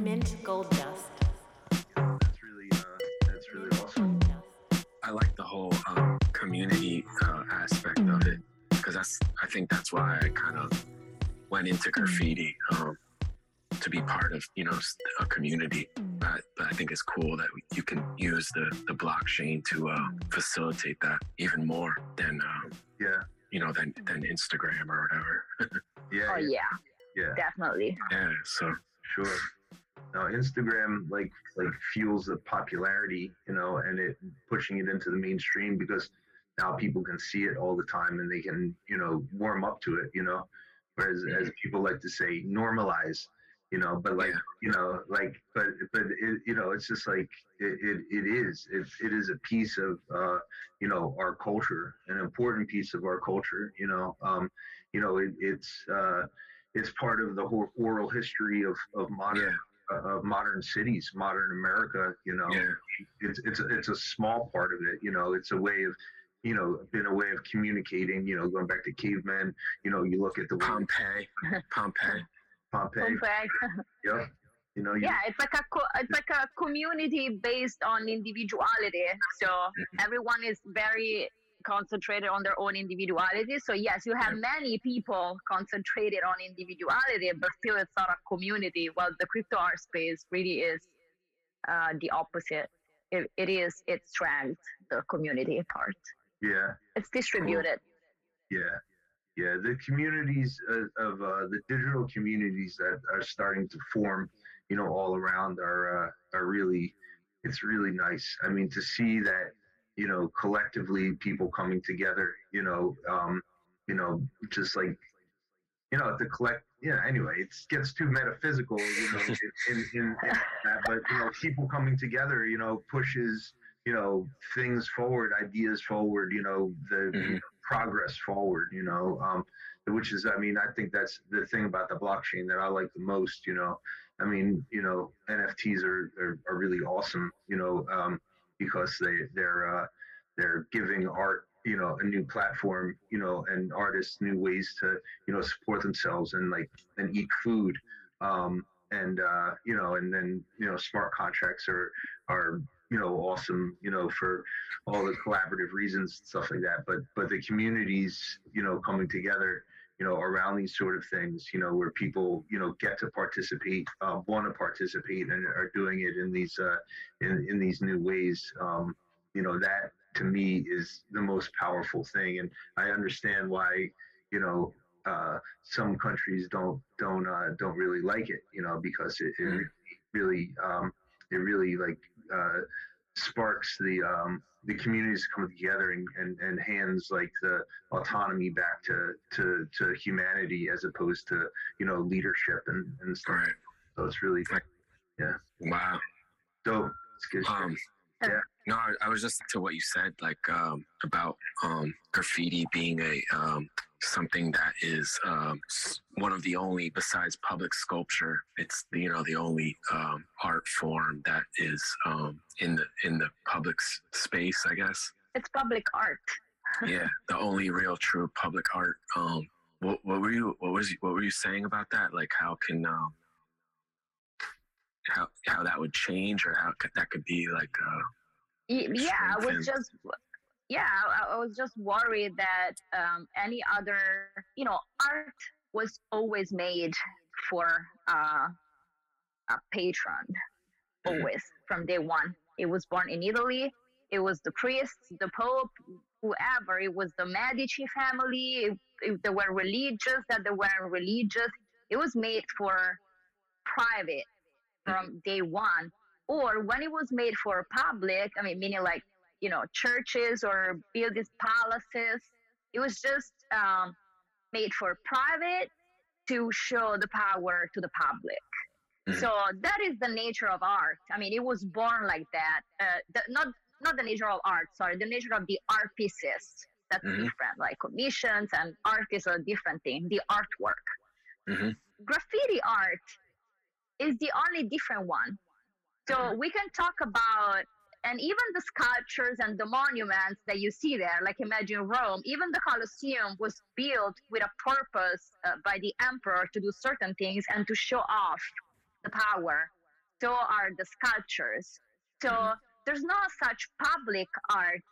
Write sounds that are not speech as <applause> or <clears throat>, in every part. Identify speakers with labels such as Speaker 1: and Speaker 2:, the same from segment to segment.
Speaker 1: Mint gold dust.
Speaker 2: That's really uh, that's really awesome.
Speaker 3: I like the whole um, community uh, aspect of it because that's I think that's why I kind of went into graffiti um, to be part of you know a community. But, but I think it's cool that you can use the, the blockchain to uh, facilitate that even more than um,
Speaker 2: Yeah,
Speaker 3: you know than than Instagram or whatever. <laughs>
Speaker 2: yeah,
Speaker 4: Oh yeah,
Speaker 2: yeah,
Speaker 4: definitely.
Speaker 3: yeah. So
Speaker 2: sure. Now Instagram like like fuels the popularity, you know, and it pushing it into the mainstream because now people can see it all the time and they can you know warm up to it, you know. Whereas as people like to say, normalize, you know. But like
Speaker 3: Yeah.
Speaker 2: you know, like but but it, you know, it's just like it it, it is it, it is a piece of uh, you know our culture, an important piece of our culture, you know. Um, you know, it, it's uh, it's part of the whole oral history of of modern
Speaker 3: yeah,
Speaker 2: uh, of modern cities, modern America. You know,
Speaker 3: yeah,
Speaker 2: it's it's a- it's a small part of it. You know, it's a way of you know been a way of communicating. You know, going back to cavemen. You know, you look at the way
Speaker 3: Pompeii, <laughs> Pompeii.
Speaker 2: Pompeii.
Speaker 4: Perfect.
Speaker 2: Yep. You know, you,
Speaker 4: Yeah, it's like a co- it's like a community based on individuality. So everyone is very concentrated on their own individuality. So yes, you have many people concentrated on individuality, but still it's not a community. Well, the crypto art space really is uh, the opposite. It, it is its strength, the community part.
Speaker 2: yeah,
Speaker 4: It's distributed.
Speaker 2: yeah, yeah. The communities of, of uh, the digital communities that are starting to form, you know, all around are uh, are really, it's really nice. I mean, to see that, you know, collectively people coming together, you know, um, you know, just like, you know, to collect. Yeah. Anyway, it gets too metaphysical, you know, in, in, in, that. But you know, people coming together, you know, pushes, you know, things forward, ideas forward, you know, the you
Speaker 3: Mhm.
Speaker 2: know, progress forward, you know, um, which is, I mean, I think that's the thing about the blockchain that I like the most, you know. I mean, you know, NFTs are are, are really awesome, you know, um, because they they're uh, they're giving art, you know, a new platform, you know, and artists new ways to, you know, support themselves and like and eat food, um, and uh, you know, and then you know, smart contracts are are you know awesome, you know, for all the collaborative reasons and stuff like that. But but the communities, you know, coming together, you know, around these sort of things, you know, where people, you know, get to participate, uh, want to participate, and are doing it in these uh, in in these new ways. Um, you know, that to me is the most powerful thing, and I understand why, you know. Uh, some countries don't don't uh, don't really like it, you know, because it, it
Speaker 3: Mhm.
Speaker 2: really um, it really like uh, sparks the um, the communities coming together and, and, and hands like the autonomy back to, to, to humanity as opposed to you know leadership and, and stuff.
Speaker 3: Right.
Speaker 2: So it's really yeah.
Speaker 3: Wow.
Speaker 2: dope. It's good.
Speaker 3: Um,
Speaker 4: Yeah.
Speaker 3: no, I, I was just to what you said, like um, about um, graffiti being a um, something that is um, one of the only, besides public sculpture, it's the, you know the only um, art form that is um, in the in the public s- space, I guess.
Speaker 4: It's public art. <laughs>
Speaker 3: Yeah, the only real true public art. Um, what, what were you? What was? What were you saying about that? Like, how can um, how how that would change, or how could, that could be like uh,
Speaker 4: yeah i was just yeah I, I was just worried that um, any other you know art was always made for uh, a patron
Speaker 3: Mhm.
Speaker 4: always from day one. It was born in italy. It was the priests the pope whoever. It was the medici family. If, if they were religious that they weren't religious. It was made for private from day one. Or when it was made for public i mean meaning like you know churches or buildings palaces. It was just um, made for private to show the power to the public.
Speaker 3: Mhm.
Speaker 4: so that is the nature of art. I mean it was born like that. Uh, the, not not the nature of art sorry the nature of the art pieces. That's
Speaker 3: Mhm.
Speaker 4: different like commissions and artists are a different thing the artwork.
Speaker 3: Mhm.
Speaker 4: graffiti art is the only different one. So we can talk about and even the sculptures and the monuments that you see there like imagine rome even the colosseum was built with a purpose uh, by the emperor to do certain things and to show off the power so are the sculptures. So
Speaker 3: Mhm.
Speaker 4: there's no such public art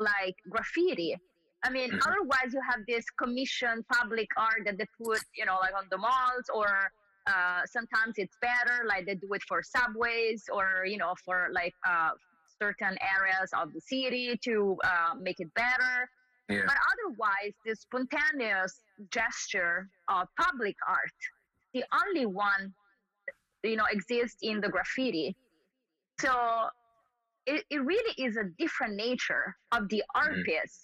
Speaker 4: like graffiti. I mean,
Speaker 3: Mhm.
Speaker 4: otherwise you have this commissioned public art that they put, you know, like on the malls, or uh, sometimes it's better, like they do it for subways, or you know, for like uh, certain areas of the city to uh, make it better.
Speaker 3: Yeah.
Speaker 4: But otherwise, the spontaneous gesture of public art, the only one, you know, exists in the graffiti. So it, it really is a different nature of the art piece.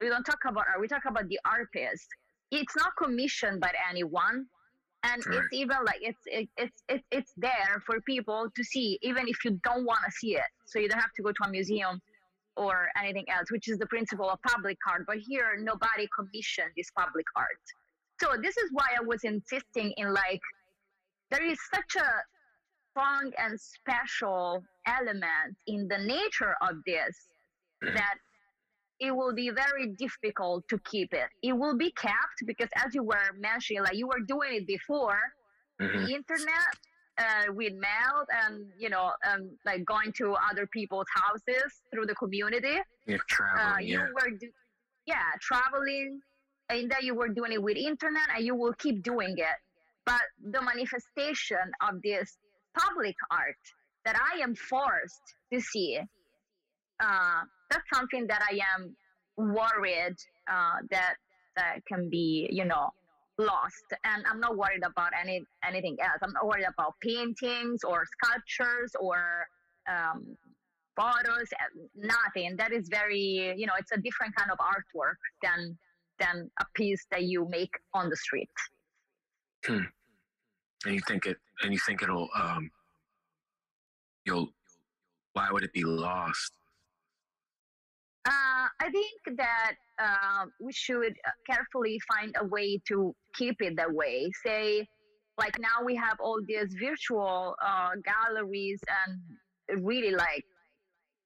Speaker 4: We don't talk about art, we talk about the art piece. It's not commissioned by anyone. And
Speaker 3: Right.
Speaker 4: it's even like it's it, it's it, it's there for people to see, even if you don't want to see it. So you don't have to go to a museum or anything else, which is the principle of public art. But here, nobody commissioned this public art. So this is why I was insisting in like there is such a strong and special element in the nature of this
Speaker 3: Mhm.
Speaker 4: that it will be very difficult to keep it. It will be kept because, as you were mentioning, like you were doing it before,
Speaker 3: Mhm.
Speaker 4: the internet uh, with mail and you know um, like going to other people's houses through the community
Speaker 3: Yeah,
Speaker 4: uh,
Speaker 3: traveling.
Speaker 4: you
Speaker 3: yeah.
Speaker 4: were do- yeah traveling and then you were doing it with internet and you will keep doing it but the manifestation of this public art that i am forced to see uh, that's something that i am worried uh, that that can be you know lost. And i'm not worried about any anything else. I'm not worried about paintings or sculptures or um, photos uh, nothing. That is very you know it's a different kind of artwork than than a piece that you make on the street. Hmm.
Speaker 3: and you think it and you think it'll um you'll why would it be lost
Speaker 4: i think that uh, we should uh, carefully find a way to keep it that way. Say like now we have all these virtual uh, galleries and really like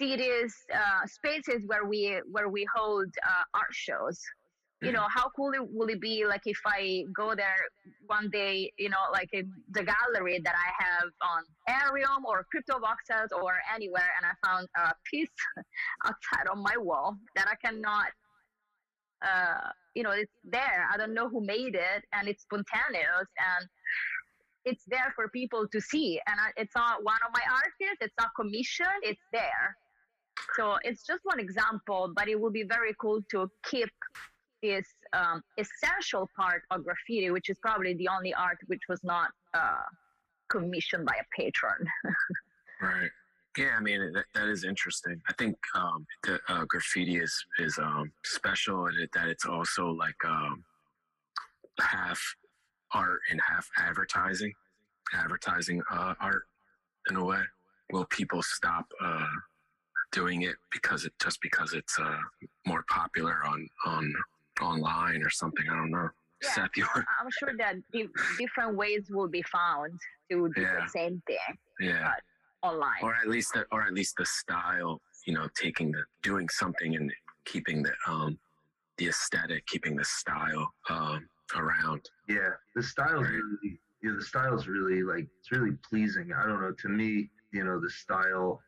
Speaker 4: cities uh, spaces where we where we hold uh, art shows you know how cool it, will it be like if i go there one day you know like in the gallery that i have on arium or Cryptovoxels or anywhere and i found a piece <laughs> outside on my wall that i cannot uh you know it's there. I don't know who made it and it's spontaneous and it's there for people to see. And I, it's not one of my artists it's not commissioned it's there. So it's just one example but it would be very cool to keep this um, essential part of graffiti which is probably the only art which was not uh, commissioned by a patron. <laughs>
Speaker 3: Right. Yeah i mean that, that is interesting. I think um the uh, graffiti is is um special in it that it's also like um half art and half advertising advertising uh art in a way. Will people stop uh doing it because it just because it's uh more popular on on online or something i don't know
Speaker 4: Yeah.
Speaker 3: Seth, you were-
Speaker 4: i'm sure that di- different ways will be found to do
Speaker 3: Yeah.
Speaker 4: the same thing
Speaker 3: yeah
Speaker 4: online
Speaker 3: or at least the, or at least the style you know taking the doing something and keeping the um the aesthetic keeping the style um around
Speaker 2: Yeah, the style
Speaker 3: Right.
Speaker 2: really, yeah, the style's really like it's really pleasing. I don't know. To me, you know, the style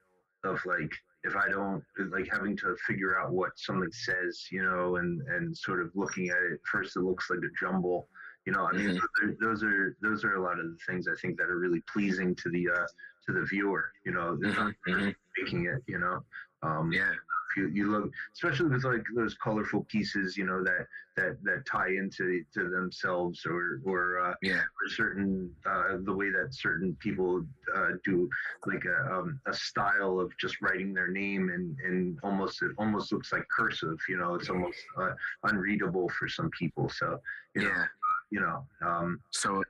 Speaker 2: of like if I don't like having to figure out what something says, you know, and and sort of looking at it first, it looks like a jumble. You know, I mean,
Speaker 3: Mhm.
Speaker 2: those, are, those are a lot of the things I think that are really pleasing to the uh to the viewer. You know, the
Speaker 3: Mhm, mhm.
Speaker 2: making it. You know, um,
Speaker 3: yeah
Speaker 2: you, you look especially with like those colorful pieces you know that that that tie into to themselves or or uh,
Speaker 3: yeah.
Speaker 2: or certain uh, the way that certain people uh, do like a, um, a style of just writing their name and and almost it almost looks like cursive you know it's almost uh, unreadable for some people so you know
Speaker 3: yeah.
Speaker 2: you know um
Speaker 3: so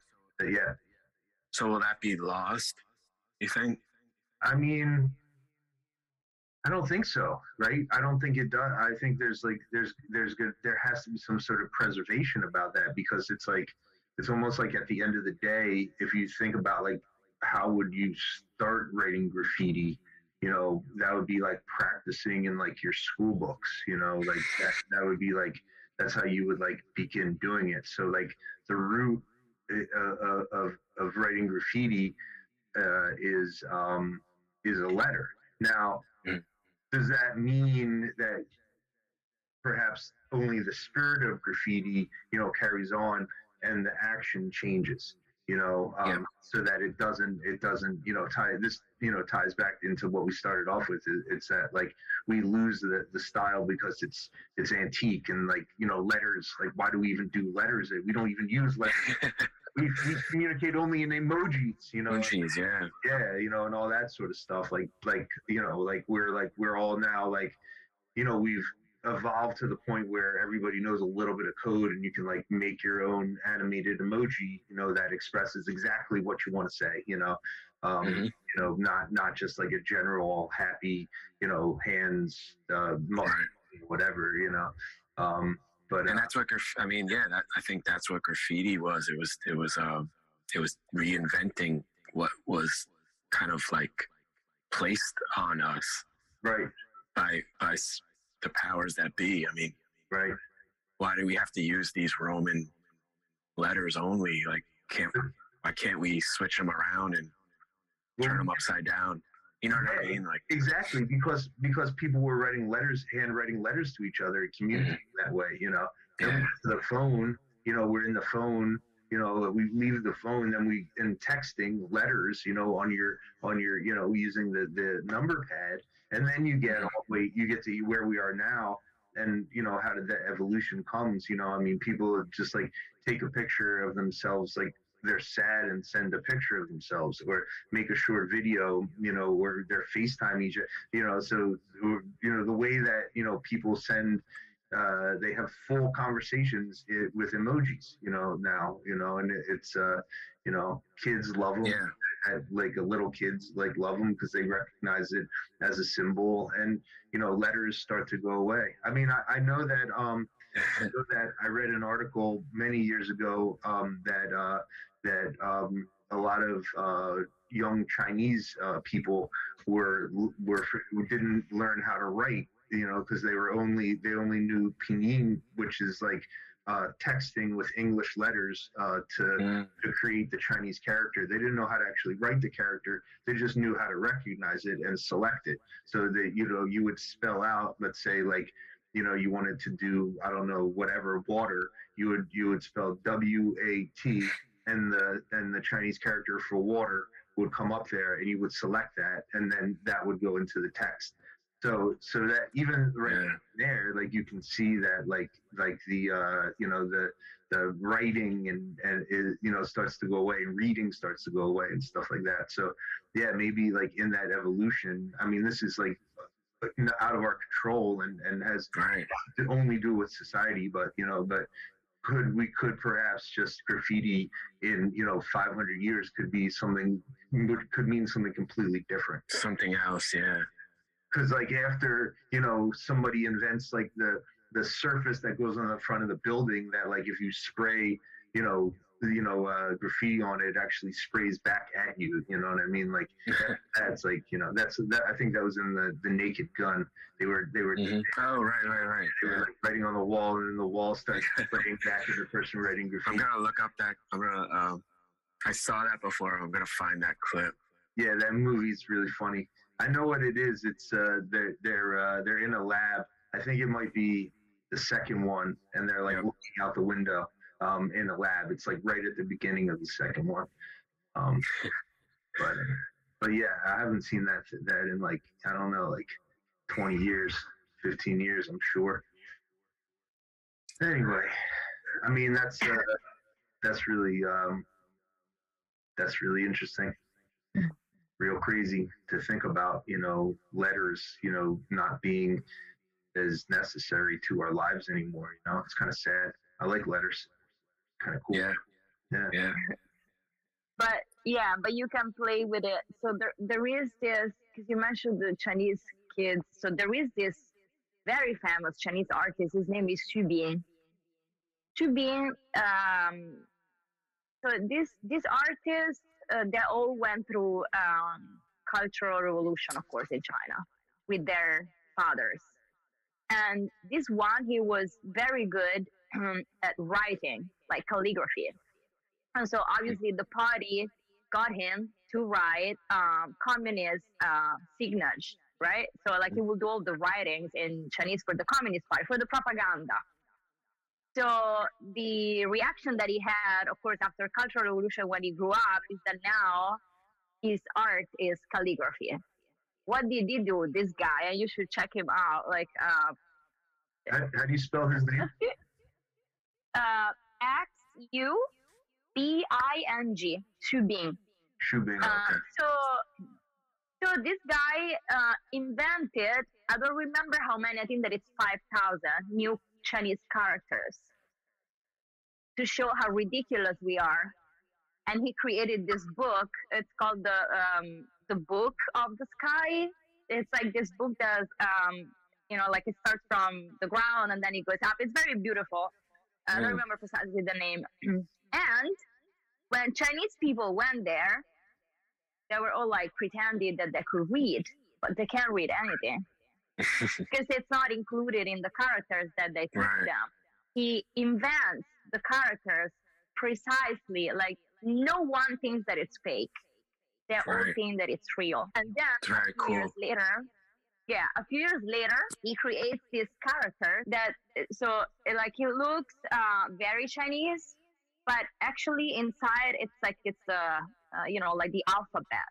Speaker 2: yeah.
Speaker 3: so will that be lost you think?
Speaker 2: I mean, I don't think so, right? I don't think it does. I think there's like there's there's good there has to be some sort of preservation about that because it's like it's almost like at the end of the day, if you think about like how would you start writing graffiti, you know, that would be like practicing in like your school books, you know, like that that would be like that's how you would like begin doing it. So like the root uh, uh, of of writing graffiti uh, is um, is a letter. Now,
Speaker 3: Mm.
Speaker 2: Does that mean that perhaps only the spirit of graffiti, you know, carries on and the action changes? You know, um,
Speaker 3: Yeah.
Speaker 2: so that it doesn't, it doesn't, you know, tie this, you know, ties back into what we started off with. It's that like we lose the the style because it's it's antique and like you know letters. Like why do we even do letters? We don't even use letters. <laughs> we, we communicate only in emojis. You know,
Speaker 3: Jeez, yeah.
Speaker 2: yeah you know and all that sort of stuff like like you know like we're like we're all now like you know we've evolved to the point where everybody knows a little bit of code and you can like make your own animated emoji you know that expresses exactly what you want to say you know um
Speaker 3: Mhm.
Speaker 2: you know not not just like a general happy you know hands uh whatever you know um but
Speaker 3: and
Speaker 2: uh,
Speaker 3: that's what graf- I mean. Yeah, that, I think that's what graffiti was. It was it was um it was reinventing what was kind of like placed on us
Speaker 2: right
Speaker 3: by by the powers that be. I mean,
Speaker 2: right
Speaker 3: why do we have to use these Roman letters only? Like, can't why can't we switch them around and turn them upside down? You know what I mean? Like,
Speaker 2: Exactly, because because people were writing letters, handwriting letters to each other, communicating mm-hmm. that way. You know,
Speaker 3: yeah,
Speaker 2: the phone. You know, we're in the phone. You know, we leave the phone, then we in texting letters. You know, on your on your you know using the the number pad, and then you get mm-hmm. all the way you get to where we are now. And you know how did that evolution comes? You know, I mean, people just like take a picture of themselves, like they're sad, and send a picture of themselves, or make a short video, you know, where they're FaceTime each, other, you know, so you know the way that you know people send, uh, they have full conversations i with emojis, you know, now, you know, and it, it's, uh, you know, kids love them,
Speaker 3: yeah,
Speaker 2: like little kids like love them because they recognize it as a symbol, and you know, letters start to go away. I mean, I, I know that. um I know that I read an article many years ago um, that uh, that um, a lot of uh, young Chinese uh, people were were didn't learn how to write, you know, because they were only they only knew pinyin, which is like uh, texting with English letters uh, to
Speaker 3: Mm,
Speaker 2: to create the Chinese character. They didn't know how to actually write the character. They just knew how to recognize it and select it. So that you know you would spell out, let's say like you know you wanted to do I don't know whatever water. You would you would spell W A T and the and the Chinese character for water would come up there and you would select that and then that would go into the text. So so that even right
Speaker 3: yeah,
Speaker 2: there like you can see that like like the uh you know the the writing and and it, you know starts to go away and reading starts to go away and stuff like that so yeah maybe like in that evolution i mean this is like out of our control and and has
Speaker 3: right.
Speaker 2: to only do with society but you know but could we could perhaps just graffiti in you know 500 years could be something could mean something completely different
Speaker 3: Something else, yeah.
Speaker 2: because like after you know somebody invents like the the surface that goes on the front of the building that like if you spray you know you know uh, graffiti on it, actually sprays back at you you know what i mean like that, <laughs> that's like you know that's that i think that was in the the naked gun they were they were
Speaker 3: Mhm. <laughs> Oh, right, right, right.
Speaker 2: they were like writing on the wall and then the wall starts <laughs> spraying back at the person writing graffiti.
Speaker 3: I'm gonna look up that. I'm gonna. Um, I saw that before. I'm gonna find that clip.
Speaker 2: Yeah, that movie's really funny. I know what it is. It's uh, they're they're uh, they're in a lab. I think it might be the second one, and they're like
Speaker 3: Yep.
Speaker 2: looking out the window um, in a lab. It's like right at the beginning of the second one. Um, but but yeah, I haven't seen that that in like I don't know like twenty years, fifteen years. I'm sure. Anyway, I mean that's uh, that's really um, that's really interesting real crazy to think about, you know, letters, you know, not being as necessary to our lives anymore. You know, it's kind of sad. I like letters. Kind of cool.
Speaker 3: Yeah,
Speaker 2: Yeah.
Speaker 3: yeah.
Speaker 4: but yeah but you can play with it so there, there is this because you mentioned the chinese kids so there is this very famous chinese artist his name is Xu Bing Xu Bing um, so this this artist uh, they all went through um, cultural revolution of course in china with their fathers and this one he was very good um, at writing like calligraphy and so obviously the party got him to write um, communist uh, signage, right? So like he will do all the writings in Chinese for the Communist Party for the propaganda. So the reaction that he had, of course, after Cultural Revolution when he grew up, is that now his art is calligraphy. What did he do, this guy? And you should check him out. Like uh,
Speaker 2: How, how do you spell his name? <laughs>
Speaker 4: uh, X U B I N G, Xubing.
Speaker 2: Shubing.
Speaker 4: Uh,
Speaker 2: Okay.
Speaker 4: so, so this guy uh, invented. I don't remember how many. I think that it's five thousand new Chinese characters to show how ridiculous we are. And he created this book. It's called the um, the Book of the Sky. It's like this book that um, you know, like it starts from the ground and then it goes up. It's very beautiful. I don't
Speaker 3: Mm.
Speaker 4: remember precisely the name. <clears throat> and when Chinese people went there, they were all like pretending that they could read, but they can't read anything <laughs> because it's not included in the characters that they teach
Speaker 3: Right.
Speaker 4: them. He invents the characters precisely like no one thinks that it's fake. They all think that it's real. And then
Speaker 3: very cool.
Speaker 4: years later, yeah, a few years later, he creates this character that so uh, like he looks uh, very Chinese, but actually inside it's like it's uh, uh you know like the alphabet.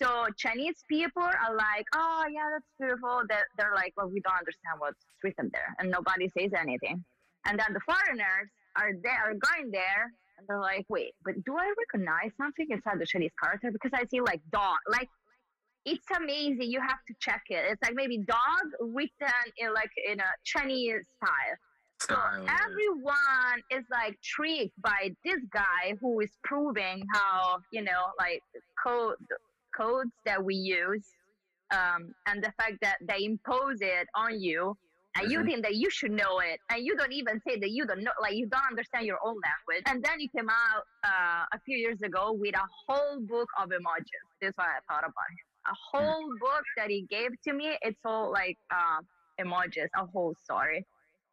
Speaker 4: So Chinese people are like, oh yeah, that's beautiful. They're, they're like, well, we don't understand what's written there, and nobody says anything. And then the foreigners are there, are going there, and they're like, wait, but do I recognize something inside the Chinese character? Because I see like dog, like it's amazing. You have to check it. It's like maybe dog written in like in a Chinese style. So everyone is like tricked by this guy who is proving how you know like code codes that we use um, and the fact that they impose it on you and you
Speaker 3: Mhm.
Speaker 4: think that you should know it and you don't even say that you don't know like you don't understand your own language and then he came out uh, a few years ago with a whole book of emojis this is what i thought about him a whole book that he gave to me it's all like uh, emojis a whole story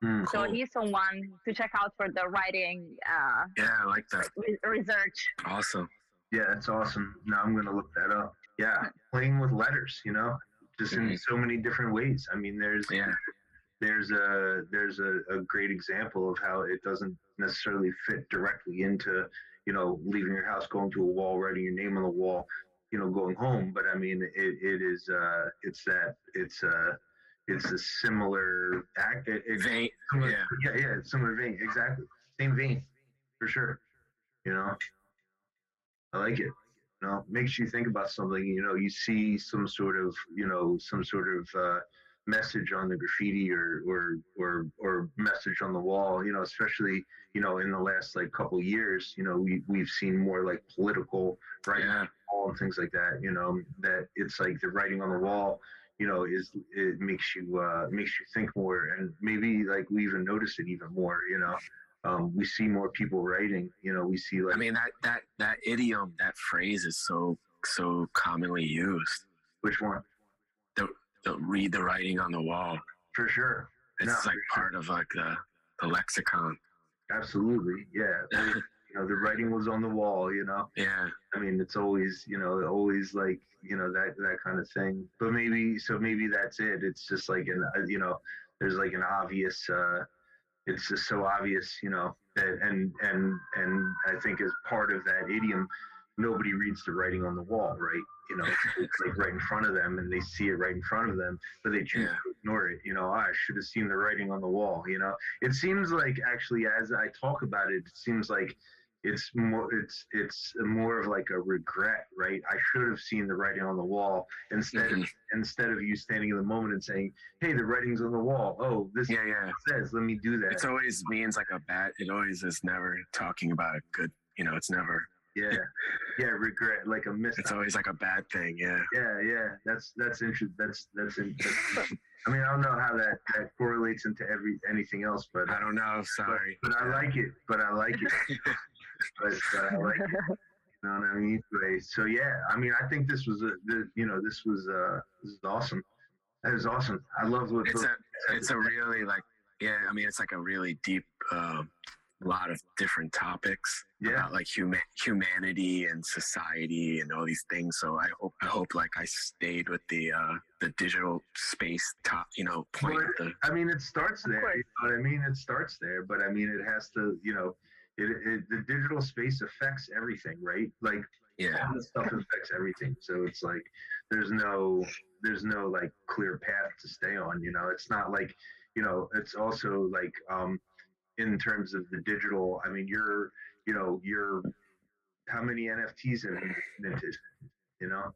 Speaker 2: Hmm.
Speaker 4: so
Speaker 3: Cool.
Speaker 4: he's someone to check out for the writing uh,
Speaker 3: Yeah, I like that.
Speaker 4: re- research
Speaker 3: Awesome.
Speaker 2: Yeah, that's awesome. Now I'm gonna look that up. Yeah, playing with letters, you know, just in
Speaker 3: Mhm.
Speaker 2: so many different ways. I mean, there's
Speaker 3: Yeah.
Speaker 2: there's a there's a, a great example of how it doesn't necessarily fit directly into you know leaving your house, going to a wall, writing your name on the wall, you know, going home. But I mean, it, it is uh, it's that it's uh, it's a similar act. It, it,
Speaker 3: Vein.
Speaker 2: similar,
Speaker 3: Yeah.
Speaker 2: yeah, yeah, it's similar vein, exactly, same vein, for sure. You know, I like it. You know, makes you think about something. You know, you see some sort of, you know, some sort of uh, message on the graffiti or or or or message on the wall. You know, especially you know in the last like couple years. You know, we we've seen more like political right
Speaker 3: Yeah.
Speaker 2: The wall and things like that. You know, that it's like the writing on the wall. You know, is it makes you uh, makes you think more, and maybe like we even notice it even more. You know, um, we see more people writing. You know, we see like
Speaker 3: I mean that that that idiom, that phrase is so so commonly used.
Speaker 2: which one
Speaker 3: The read the writing on the wall.
Speaker 2: for sure.
Speaker 3: It's
Speaker 2: No,
Speaker 3: like
Speaker 2: for sure.
Speaker 3: part of like the the lexicon.
Speaker 2: Absolutely, yeah. <laughs> you know, the writing was on the wall. You know, Yeah. I mean, it's always, you know, always like, you know, that that kind of thing. But maybe, so maybe that's it. It's just like an, uh, you know, there's like an obvious. uh It's just so obvious, you know, that and and and I think as part of that idiom, nobody reads the writing on the wall, right? You know, it's like right in front of them, and they see it right in front of them, but they choose
Speaker 3: Yeah.
Speaker 2: to ignore it. You know, "Ah, I should have seen the writing on the wall. You know, it seems like actually, as I talk about it, it seems like it's more it's it's more of like a regret right i should have seen the writing on the wall instead
Speaker 3: Mhm.
Speaker 2: instead of you standing in the moment and saying hey the writing's on the wall oh this
Speaker 3: Yeah, yeah.
Speaker 2: says let me do that
Speaker 3: It's always means like a bad. It always is never talking about a good. You know, it's never.
Speaker 2: yeah yeah regret like a miss
Speaker 3: It's always like a bad thing. Yeah.
Speaker 2: yeah yeah that's that's interesting that's that's, interesting i mean i don't know how that that correlates into every anything else but
Speaker 3: I don't know.
Speaker 2: but,
Speaker 3: Sorry.
Speaker 2: but i like it but i like it <laughs> but, but i like <laughs> You know what I mean? Anyway, so yeah, I mean, I think this was a, the, you know, this was uh, this is awesome. That is awesome. I love what
Speaker 3: It's a. It's a really like. Yeah. I mean, it's like a really deep um, a lot of different topics
Speaker 2: Yeah.
Speaker 3: about like human humanity and society and all these things. So I hope I hope like I stayed with the uh the digital space top you know point
Speaker 2: Well,
Speaker 3: the
Speaker 2: I mean, it starts there. You know what I mean? It starts there, but I mean, it has to, you know, it, it the digital space affects everything, right? Like
Speaker 3: yeah
Speaker 2: all this stuff affects everything. So it's like there's no there's no like clear path to stay on. You know, it's not like you know. It's also like um in terms of the digital. I mean, you're you know you're how many NFTs have you minted? You know,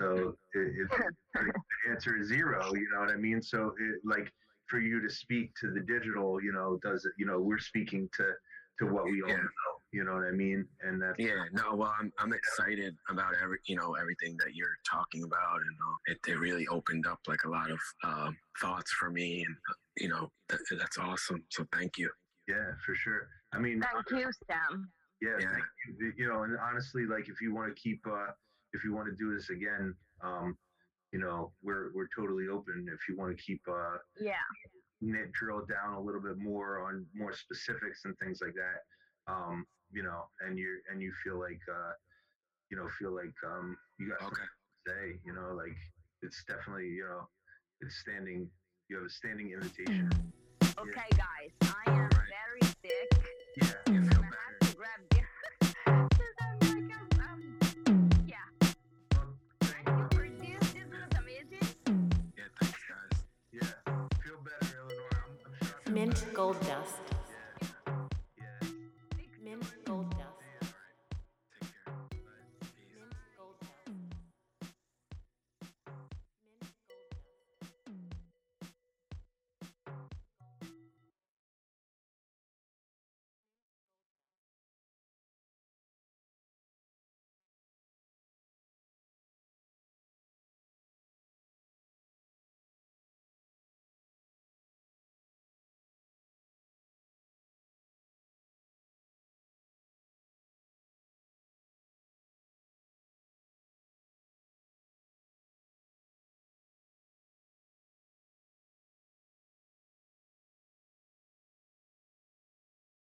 Speaker 2: so it, it, the answer is zero. You know what I mean? So it, like for you to speak to the digital, you know, does it? You know, we're speaking to to what we all
Speaker 3: Yeah.
Speaker 2: know. You know what I mean? And that's
Speaker 3: yeah no well I'm I'm excited about every you know everything that you're talking about and uh, it, it really opened up like a lot of um, thoughts for me and uh, you know th- that's awesome. So thank you.
Speaker 2: Yeah, for sure. I mean,
Speaker 4: Thank you, Sam.
Speaker 2: yeah,
Speaker 3: Yeah.
Speaker 2: thank you. you know, and honestly, like if you want to keep, uh, if you want to do this again, um, you know, we're we're totally open. If you want to keep, uh,
Speaker 4: Yeah.
Speaker 2: Knit drill down a little bit more on more specifics and things like that, um, you know, and you and you feel like, uh, you know, feel like um, you got
Speaker 3: Okay.
Speaker 2: to say, you know, like it's definitely, you know, it's standing. You have a standing invitation.
Speaker 4: Okay, guys. I am
Speaker 3: Right.
Speaker 4: very sick.
Speaker 2: Yeah,
Speaker 1: Mint Gold Dust.